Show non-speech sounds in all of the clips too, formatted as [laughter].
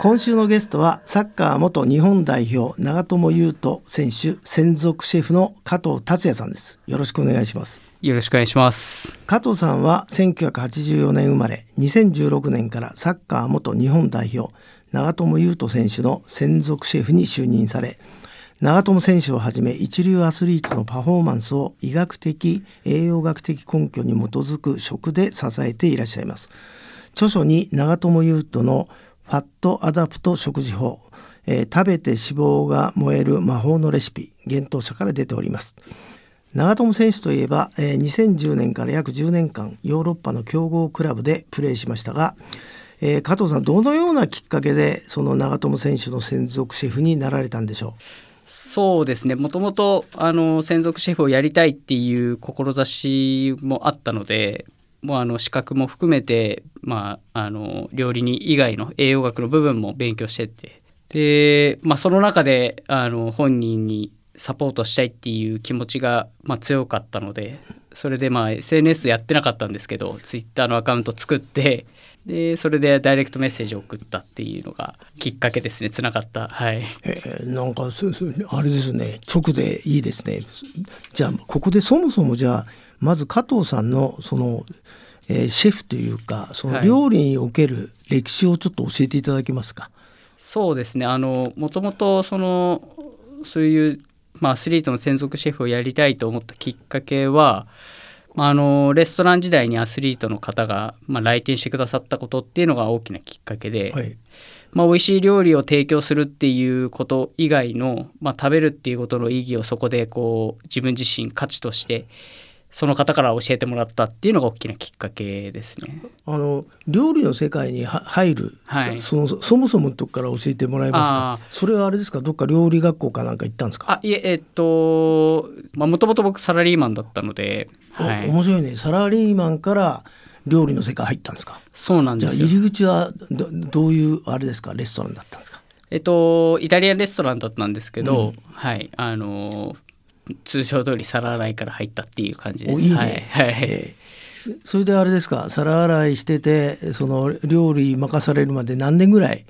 今週のゲストはサッカー元日本代表長友佑都選手専属シェフの加藤達也さんです。よろしくお願いします。よろしくお願いします。加藤さんは1984年生まれ2016年からサッカー元日本代表長友佑都選手の専属シェフに就任され長友選手をはじめ一流アスリートのパフォーマンスを医学的栄養学的根拠に基づく食で支えていらっしゃいます。著書に長友佑都のファットアダプト食事法、えー食べて脂肪が燃える魔法のレシピ幻冬舎から出ております。長友選手といえば、えー2010年から約10年間ヨーロッパの強豪クラブでプレーしましたが、えー加藤さんどのようなきっかけでその長友選手の専属シェフになられたんでしょう？そうですね。もともとあの専属シェフをやりたいっていう志もあったので、もうあの資格も含めて、まああの料理人以外の栄養学の部分も勉強してって、で、まあその中であの本人にサポートしたいっていう気持ちがまあ強かったので、それでまあ SNS やってなかったんですけど、Twitter のアカウント作って。でそれでダイレクトメッセージを送ったっていうのがきっかけですね。つながった。はい。う、えーなんかそそあれですね。直でいいですね。じゃあここでそもそもじゃあまず加藤さんのその、えーシェフというかそのはい。料理における歴史をちょっと教えていただけますか、そうですね。あのもともとそのそういう、まあ、アスリートの専属シェフをやりたいと思ったきっかけは、まあ、あのレストラン時代にアスリートの方が、まあ、来店してくださったことっていうのが大きなきっかけで、はい。まあ、美味しい料理を提供するっていうこと以外の、まあ、食べるっていうことの意義をそこでこう自分自身価値としてその方から教えてもらったっていうのが大きなきっかけですね。あの料理の世界には入る、はい。そのそもそものとこから教えてもらえますか？それはあれですか？どっか料理学校かなんか行ったんですか？あいええっともともと僕サラリーマンだったので、はい、お面白いね。サラリーマンから料理の世界入ったんですか？そうなんですよ。じゃあ入。り口はどどういうあれですか？レストランだったんですか？えっとイタリアンレストランだったんですけど、はい。あの通常通り皿洗いから入ったっていう感じです。おいいね、はい。はい。えーそれであれですか？皿洗いしててその料理任されるまで何年ぐらい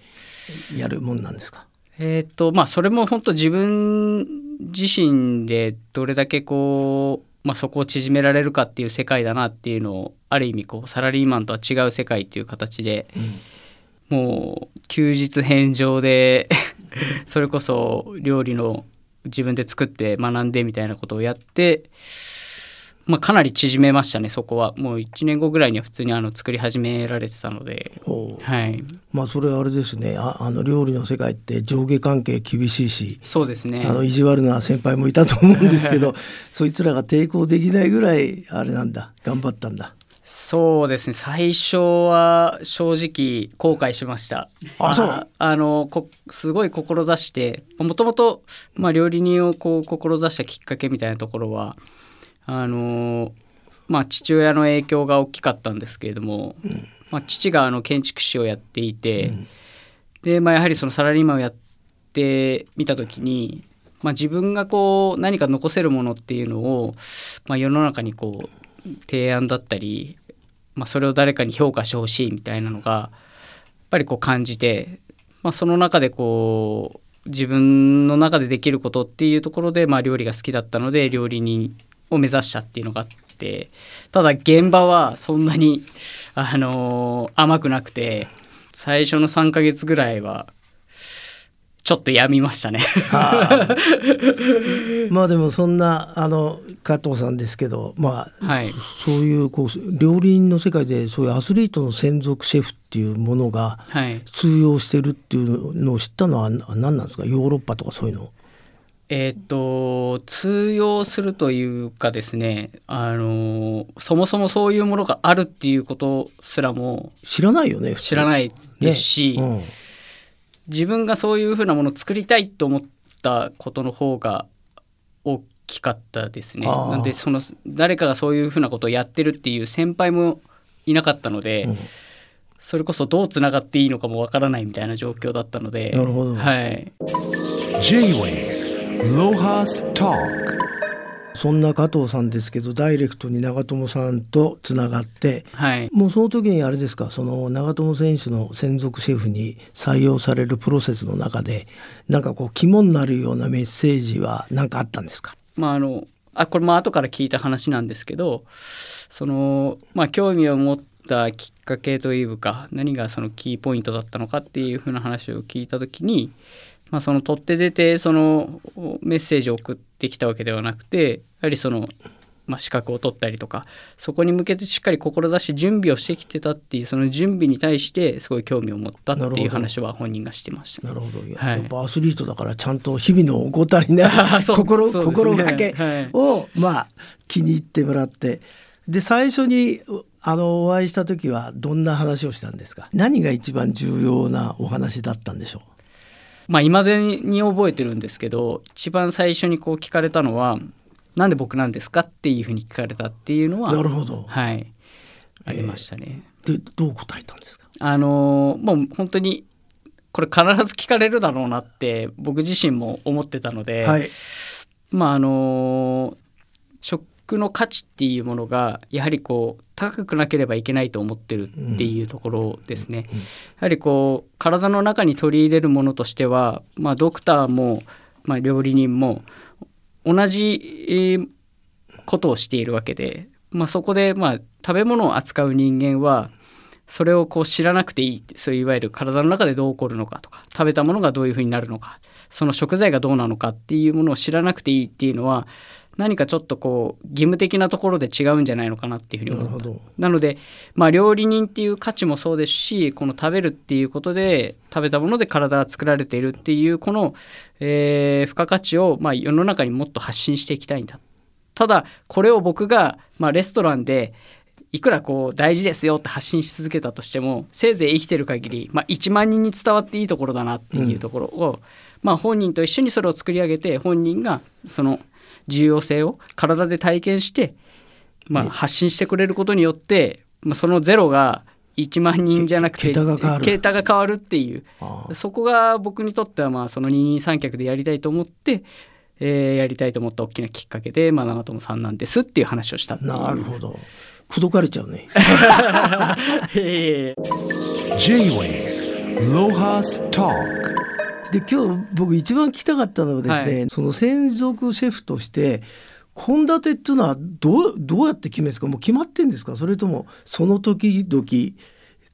やるもんなんですか？えっとまあそれも本当自分自身でどれだけこう、まあ、そこを縮められるかっていう世界だなっていうのをある意味こうサラリーマンとは違う世界っていう形で、もう休日返上で [laughs] それこそ料理の自分で作って学んでみたいなことをやって、まあ、かなり縮めましたねそこは。もう1年後ぐらいには普通にあの作り始められてたので、はい、まあそれはあれですね。ああの料理の世界って上下関係厳しいしそうですね。あの意地悪な先輩もいたと思うんですけど [laughs] そいつらが抵抗できないぐらいあれなんだ。頑張ったんだそうですね。最初は正直後悔しました。あそう。あのこすごい志してもともとまあ料理人をこう志したきっかけみたいなところはあのまあ父親の影響が大きかったんですけれども、まあ、父があの建築士をやっていて、で、まあ、やはりそのサラリーマンをやってみた時に、まあ、自分がこう何か残せるものっていうのを、まあ、世の中にこう提案だったり、まあ、それを誰かに評価してほしいみたいなのがやっぱりこう感じて、まあ、その中でこう自分の中でできることっていうところで、まあ、料理が好きだったので料理人を目指したっていうのがあってただ現場はそんなに、あのー甘くなくて最初の3ヶ月ぐらいはちょっとやみましたね。[laughs] まあでもそんなあの加藤さんですけどまあはい。そういうこう料理人の世界でそういうアスリートの専属シェフっていうものがはい。通用してるっていうのを知ったのは何なんですか？ヨーロッパとかそういうの。えーっと通用するというかですねあのそもそもそういうものがあるっていうことすらも知らないよね知らないですし、ね自分がそういうふうなものを作りたいと思ったことの方が大きかったですね。なんでその誰かがそういうふうなことをやってるっていう先輩もいなかったので、うん。それこそどうつながっていいのかもわからないみたいな状況だったのでなるほど。はい、J-Way Lohas Talk そんな加藤さんですけどダイレクトに長友さんとつながってはい。もうその時にあれですかその長友選手の専属シェフに採用されるプロセスの中でなんかこう肝になるようなメッセージは何かあったんですか？まああのあこれも後から聞いた話なんですけどそのまあ興味を持ったきっかけというか何がそのキーポイントだったのかっていうふうな話を聞いた時に、まあ、その取って出てそのメッセージを送ってきたわけではなくてやはりその、まあ、資格を取ったりとかそこに向けてしっかり志し準備をしてきてたっていうその準備に対してすごい興味を持ったっていう話は本人がしてました。なるほど、はいやっぱアスリートだからちゃんと日々の怠り [laughs] な心,、ね。心がけはい。を、まあ気に入ってもらって。で最初にあのお会いした時はどんな話をしたんですか？何が一番重要なお話だったんでしょまあ今でに覚えてるんですけど一番最初にこう聞かれたのは「なんで僕なんですか?」っていうふうに聞かれたっていうのはうなるほどはいありましたね。でどう答えたんですか？あのーもう本当にこれ必ず聞かれるだろうなって僕自身も思ってたので、はいまああのー食の価値っていうものがやはりこう高くなければいけないと思ってるっていうところですね。やはりこう体の中に取り入れるものとしては、まあ、ドクターも、まあ、料理人も同じえーことをしているわけで、まあ、そこで、まあ、食べ物を扱う人間はそれをこう知らなくていいってそういういわゆる体の中でどう起こるのかとか食べたものがどういうふうになるのかその食材がどうなのかっていうものを知らなくていいっていうのは何かちょっとこう義務的なところで違うんじゃないのかなっていうふうに思った。なので、まあ、料理人っていう価値もそうですしこの食べるっていうことで食べたもので体が作られているっていうこの、えー付加価値を、まあ、世の中にもっと発信していきたいんだ。ただこれを僕が、まあ、レストランでいくらこう大事ですよって発信し続けたとしてもせいぜい生きてる限り、まあ、1万人に伝わっていいところだなっていうところを、まあ、本人と一緒にそれを作り上げて本人がその重要性を体で体験して、まあ、発信してくれることによって、まあ、そのゼロが1万人じゃなくてけ桁が変わる。桁が変わるっていう。そこが僕にとってはまあその二人三脚でやりたいと思って、えーやりたいと思った大きなきっかけで、まあ、長友さんなんですっていう話をしたなるほど口説かれちゃうね。で今日僕一番聞きたかったのはですね、はその専属シェフとして献立っていうのはどうどうやって決めるんですか？もう決まってんですか？それともその時々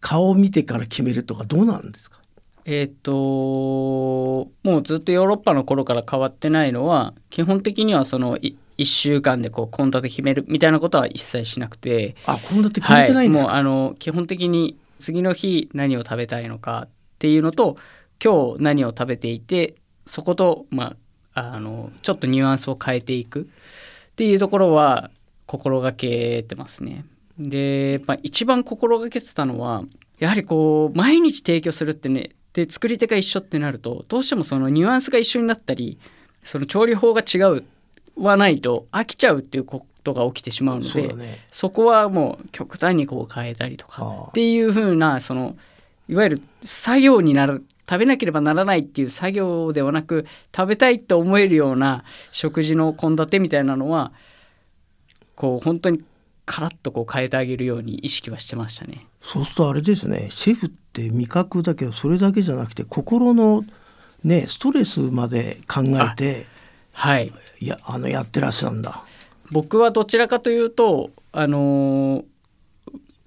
顔を見てから決めるとかどうなんですか？えっ、ともうずっとヨーロッパの頃から変わってないのは基本的にはそのい1週間でこう献立決めるみたいなことは一切しなくて。あ献立決めてないんですか、はい、もうあの基本的に次の日何を食べたいのかっていうのと今日何を食べていてそこと、まあ、あのちょっとニュアンスを変えていくっていうところは心がけてますね。で、まあ、一番心がけてたのはやはりこう毎日提供するってねで作り手が一緒ってなるとどうしてもそのニュアンスが一緒になったりその調理法が違うはないと飽きちゃうっていうことが起きてしまうのでねそこはもう極端にこう変えたりとかっていう風なそのいわゆる作業になる食べなければならないっていう作業ではなく食べたいって思えるような食事の献立みたいなのはこう本当にカラッとこう変えてあげるように意識はしてましたね。そうするとあれですねシェフって味覚だけどそれだけじゃなくて心のねストレスまで考えてはい。いやあのやってらっしゃるんだ。僕はどちらかというとあのー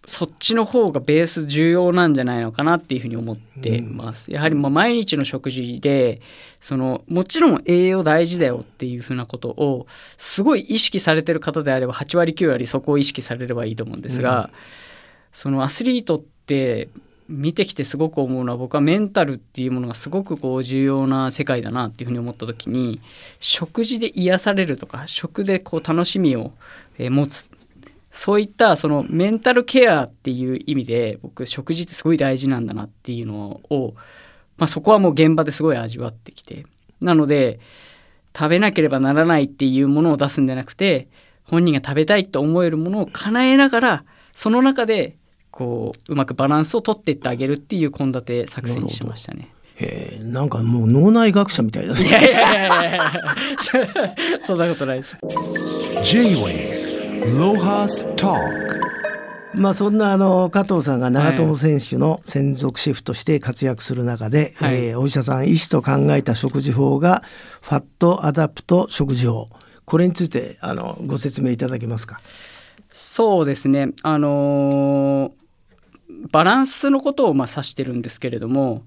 そっちの方がベース重要なんじゃないのかなっていうふうに思ってます。やはりまあ毎日の食事でそのもちろん栄養大事だよっていうふうなことをすごい意識されてる方であれば8割9割そこを意識されればいいと思うんですが、そのアスリートって見てきてすごく思うのは僕はメンタルっていうものがすごくこう重要な世界だなっていうふうに思った時に食事で癒されるとか食でこう楽しみを持つ。そういったそのメンタルケアっていう意味で僕食事ってすごい大事なんだなっていうのを、まあ、そこはもう現場ですごい味わってきて。なので食べなければならないっていうものを出すんじゃなくて本人が食べたいと思えるものを叶えながらその中でこううまくバランスを取っていってあげるっていう献立作戦にしましたね。へえなんかもう脳内学者みたいだねいやいやいやいやそんなことないです。 J-WAVE LOHAS TALK まあそんなあの加藤さんが長友選手の専属シェフとして活躍する中で、はいえーお医者さん医師と考えた食事法がファットアダプト食事法これについてあのご説明いただけますか？そうですね。あのーバランスのことをまあ指してるんですけれども、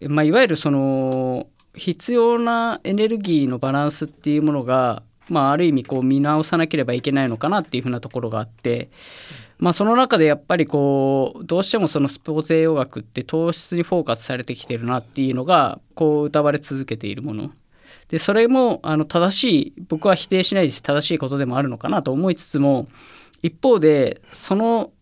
まあ、いわゆるその必要なエネルギーのバランスっていうものが、まあ、ある意味こう見直さなければいけないのかなっていうふうなところがあって、まあ、その中でやっぱりこうどうしてもそのスポーツ栄養学って糖質にフォーカスされてきてるなっていうのがこう歌われ続けているもの。でそれもあの正しい僕は否定しないです正しいことでもあるのかなと思いつつも一方でその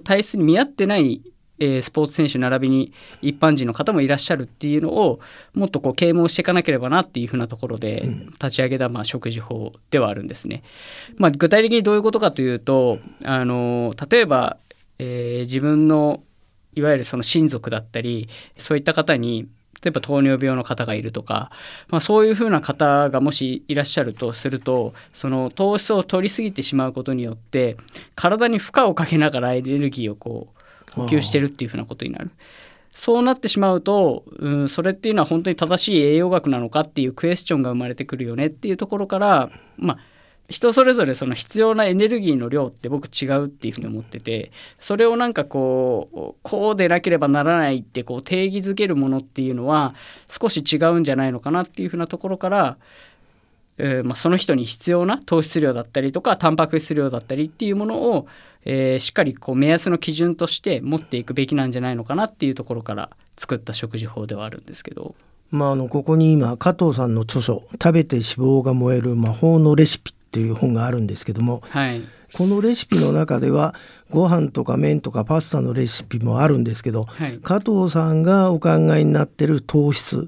体質に見合ってない、えースポーツ選手並びに一般人の方もいらっしゃるっていうのをもっとこう啓蒙していかなければなっていうふうなところで立ち上げたまあ食事法ではあるんですね。まあ、具体的にどういうことかというとあの例えば、えー自分のいわゆるその親族だったりそういった方に例えば糖尿病の方がいるとか、まあ、そういうふうな方がもしいらっしゃるとするとその糖質を取りすぎてしまうことによって体に負荷をかけながらエネルギーをこう補給してるっていうふうなことになる。そうなってしまうと、うん、それっていうのは本当に正しい栄養学なのかっていうクエスチョンが生まれてくるよねっていうところから、まあ、人それぞれその必要なエネルギーの量って僕違うっていうふうに思っててそれをなんかこうこうでなければならないってこう定義づけるものっていうのは少し違うんじゃないのかなっていうふうなところから、えーまあ、その人に必要な糖質量だったりとかタンパク質量だったりっていうものを、えーしっかりこう目安の基準として持っていくべきなんじゃないのかなっていうところから作った食事法ではあるんですけど。まあ、あのここに今加藤さんの著書「食べて脂肪が燃える魔法のレシピ」っていう本があるんですけどもはいこのレシピの中ではご飯とか麺とかパスタのレシピもあるんですけど、はい加藤さんがお考えになってる糖質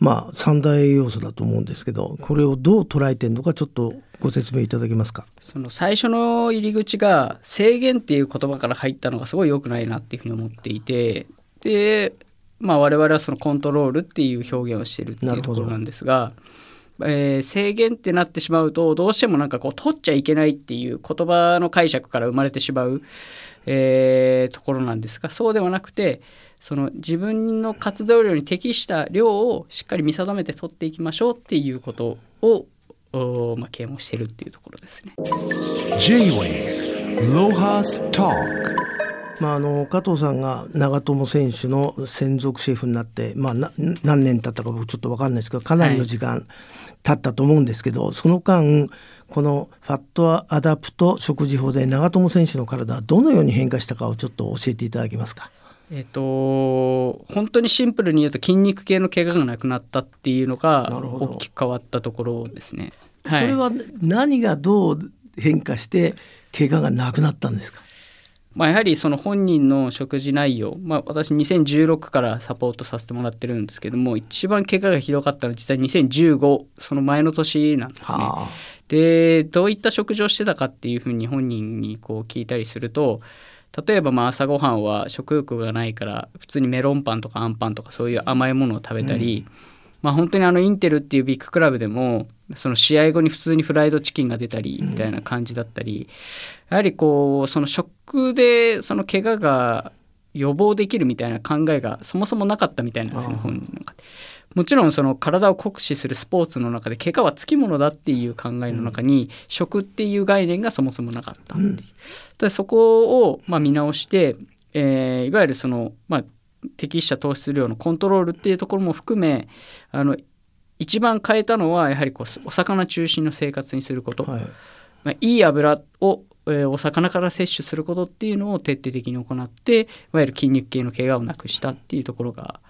まあ三大栄養素だと思うんですけどこれをどう捉えてるのかちょっとご説明いただけますか？その最初の入り口が制限っていう言葉から入ったのがすごい良くないなっていうふうに思っていてで、まあ、我々はそのコントロールっていう表現をしてるってないるほどうところなんですが、えー制限ってなってしまうとどうしてもなんかこう取っちゃいけないっていう言葉の解釈から生まれてしまう、えーところなんですがそうではなくてその自分の活動量に適した量をしっかり見定めて取っていきましょうっていうことを、おまあ、啓蒙してるっていうところですね。まあ、あの加藤さんが長友選手の専属シェフになって、まあ、な何年経ったか僕ちょっと分かんないですけどかなりの時間経ったと思うんですけど、その間このファットアダプト食事法で長友選手の体はどのように変化したかをちょっと教えていただけますか？えっと本当にシンプルに言うと筋肉系の怪我がなくなったっていうのが大きく変わったところですね。いそれは何がどう変化して怪我がなくなったんですか？まあ、やはりその本人の食事内容、まあ、私2016からサポートさせてもらってるんですけども一番怪我がひどかったのは実は2015その前の年なんですね。はでどういった食事をしてたかっていうふうに本人にこう聞いたりすると例えばまあ朝ごはんは食欲がないから普通にメロンパンとかあんパンとかそういう甘いものを食べたり、まあ本当にあのインテルっていうビッグクラブでもその試合後に普通にフライドチキンが出たりみたいな感じだったり、やはりこうその食でその怪我が予防できるみたいな考えがそもそもなかったみたいなんですね本人の中で。もちろんその体を酷使するスポーツの中で怪我はつきものだっていう考えの中に食っていう概念がそもそもなかったっていう。でそこをまあ見直して、えーいわゆるその、まあ、適した糖質量のコントロールっていうところも含めあの一番変えたのはやはりこうお魚中心の生活にすること、はい。まあ、いい油を、えーお魚から摂取することっていうのを徹底的に行っていわゆる筋肉系の怪我をなくしたっていうところが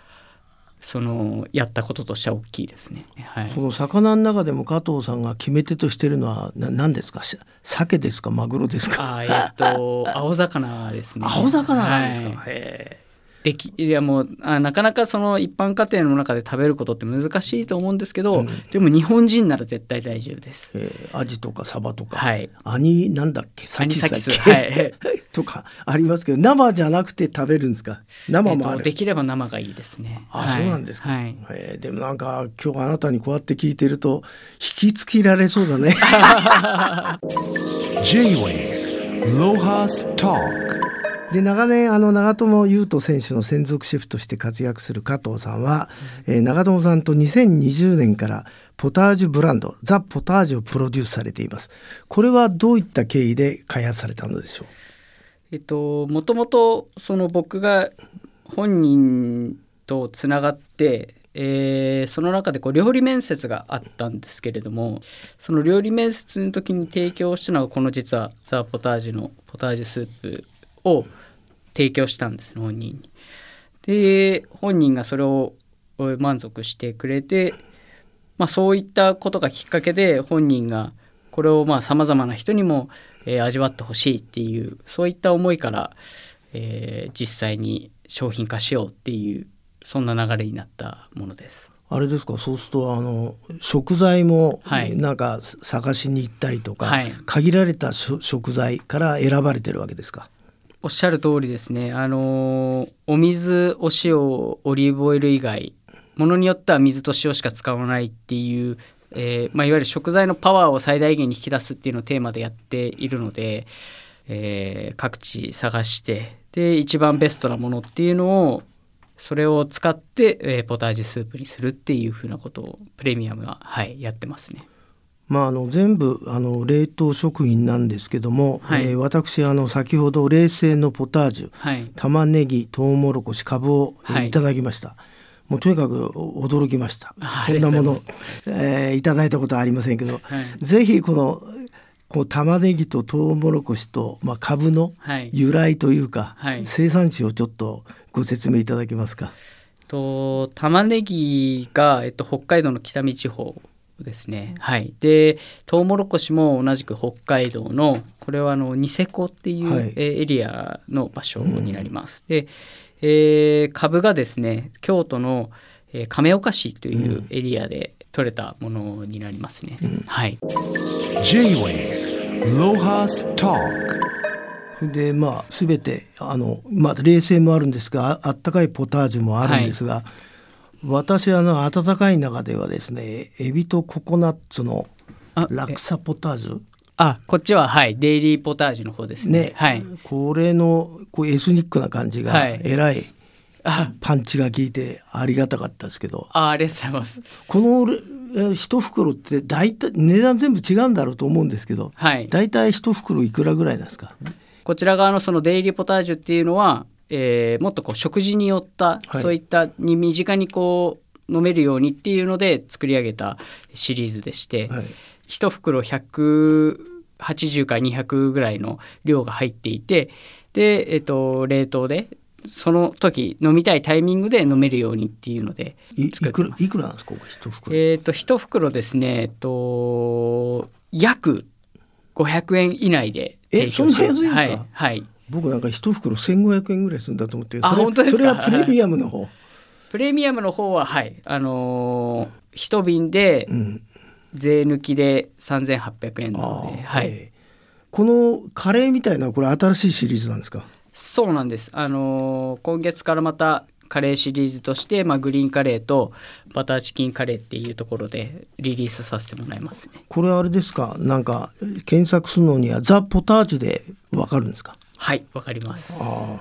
そのやったこととしては大きいですね。はい。その魚の中でも加藤さんが決め手としてるのはな何ですか？し鮭ですか？マグロですか？えっと青魚ですね。[laughs] 青魚なんですか、はい。へえできいやもうあなかなかその一般家庭の中で食べることって難しいと思うんですけど、でも日本人なら絶対大丈夫です。えー、アジとかサバとか、はい。アニなんだっけ？サキサキサキスはい。[laughs] とかありますけど生じゃなくて食べるんですか？生もある、えっとできれば生がいいですね。あ、はい。そうなんですか、はい。えーでもなんか今日あなたにこうやって聞いてると引きつけられそうだね。[laughs] J-Way Lohas Talk で長年あの長友佑都選手の専属シェフとして活躍する加藤さんは、えー長友さんと2020年からポタージュブランドザ・ポタージュをプロデュースされています。これはどういった経緯で開発されたのでしょう？えっともともとその僕が本人とつながって、えーその中でこう料理面接があったんですけれどもその料理面接の時に提供したのがこの実はザ・ポタージュのポタージュスープを提供したんですね本人に。で本人がそれをえ満足してくれて、まあ、そういったことがきっかけで本人がこれをさまざまな人にも、えー味わってほしいっていうそういった思いから、えー実際に商品化しようっていうそんな流れになったものです。あれですか？そうするとあの食材もはいなんか探しに行ったりとか、はい限られた食材から選ばれてるわけですか？おっしゃる通りですね。あのお水、お塩、オリーブオイル以外、ものによっては水と塩しか使わないっていう、えーまあ、いわゆる食材のパワーを最大限に引き出すっていうのをテーマでやっているので、えー各地探してで一番ベストなものっていうのをそれを使って、えーポタージュスープにするっていうふうなことをプレミアムは、はい、やってますね。まあ、あの全部あの冷凍食品なんですけども、はい。えー私あの先ほど冷製のポタージュはい、玉ねぎとうもろこしかぶをえーはい。いただきました、もうとにかく驚きました。あこんなものえーいただいたことはありませんけど、はい。ぜひこのこう玉ねぎととうもろこしと、まあ、かぶのはい。由来というか、はい。生産地をちょっとご説明いただけますか？と玉ねぎが、えっと、北海道の北見地方ですね。はい、でトウモロコシも同じく北海道のこれはあのニセコっていう、エリアの場所になります。で、えー株がですね京都の、えー亀岡市というエリアで採れたものになりますね。はい、J-Way Lohas Talk. でまあ全てあの、まあ、冷製もあるんですがああったかいポタージュもあるんですが、私あの温かい中ではですねエビとココナッツのあラクサポタージュ？あこっちははいデイリーポタージュの方ですね。ね、はい、ここれのこうエスニックな感じがはい。えらいあパンチが効いてありがたかったですけど。あありがとうございます。このえ一袋って大体値段全部違うんだろうと思うんですけどはい、大体一袋いくらぐらいなんですか？こちら側のそのデイリーポタージュっていうのは、えーもっとこう食事によった、はい。そういったに身近にこう飲めるようにっていうので作り上げたシリーズでして、はい。一袋180から200ぐらいの量が入っていてで、えっと冷凍でその時飲みたいタイミングで飲めるようにっていうので作ってます。くらいくらなんですか？これ一袋、えっと一袋ですね、えっと約500円以内で提供してえそんな安いんですか？はい、はい僕なんか一袋1500円ぐらいするんだと思ってあそれそれはプレミアムの方、プレミアムの方ははい。あのー一瓶でうん、税抜きで3800円なので、はい、ええこのカレーみたいなこれ新しいシリーズなんですか？そうなんです。あのー今月からまたカレーシリーズとして、まあ、グリーンカレーとバターチキンカレーっていうところでリリースさせてもらいますね。これあれですか？なんか検索するのにはザ・ポタージュでわかるんですか？はいわかります。あ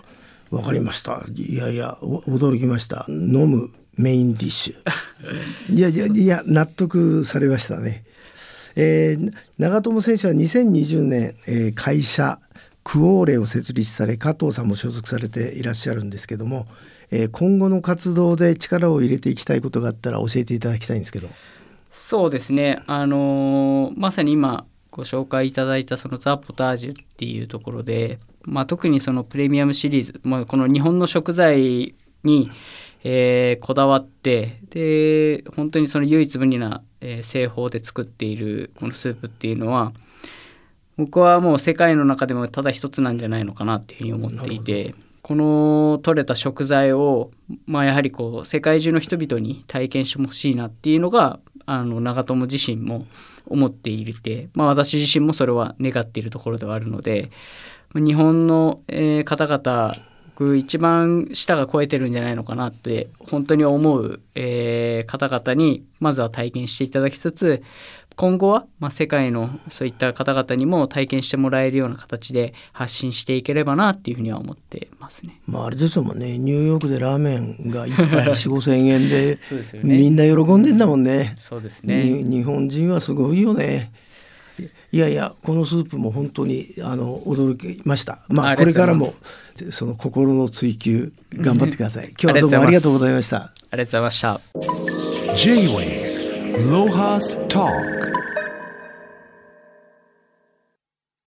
あわかりました。いやいやお驚きました。飲むメインディッシュ。[laughs] いやいやいや納得されましたね、えー長友選手は2020年、えー会社クオーレを設立され加藤さんも所属されていらっしゃるんですけども、えー今後の活動で力を入れていきたいことがあったら教えていただきたいんですけど。そうですね。あのーまさに今ご紹介いただいたそのザ・ポタージュっていうところで、まあ、特にそのプレミアムシリーズ、まあ、この日本の食材に、えーこだわってで本当にその唯一無二な、えー製法で作っているこのスープっていうのは僕はもう世界の中でもただ一つなんじゃないのかなっていうふうに思っていてこの取れた食材を、まあ、やはりこう世界中の人々に体験してほしいなっていうのがあの長友自身も思っていて、まあ、私自身もそれは願っているところではあるので日本の、えー方々僕一番舌が超えてるんじゃないのかなって本当に思う、えー方々にまずは体験していただきつつ今後は、まあ、世界のそういった方々にも体験してもらえるような形で発信していければなっていうふうには思ってますね。まああれですもんね。ニューヨークでラーメンが一杯4 5千円で [laughs] そうですよね。みんな喜んでんだもんね。そうですね。に日本人はすごいよね。いやいやこのスープも本当にあの驚きました。まああこれからもその心の追求頑張ってください。[laughs] 今日はどうもありがとうございました。ありがとうございました。J-Way Lohas Talk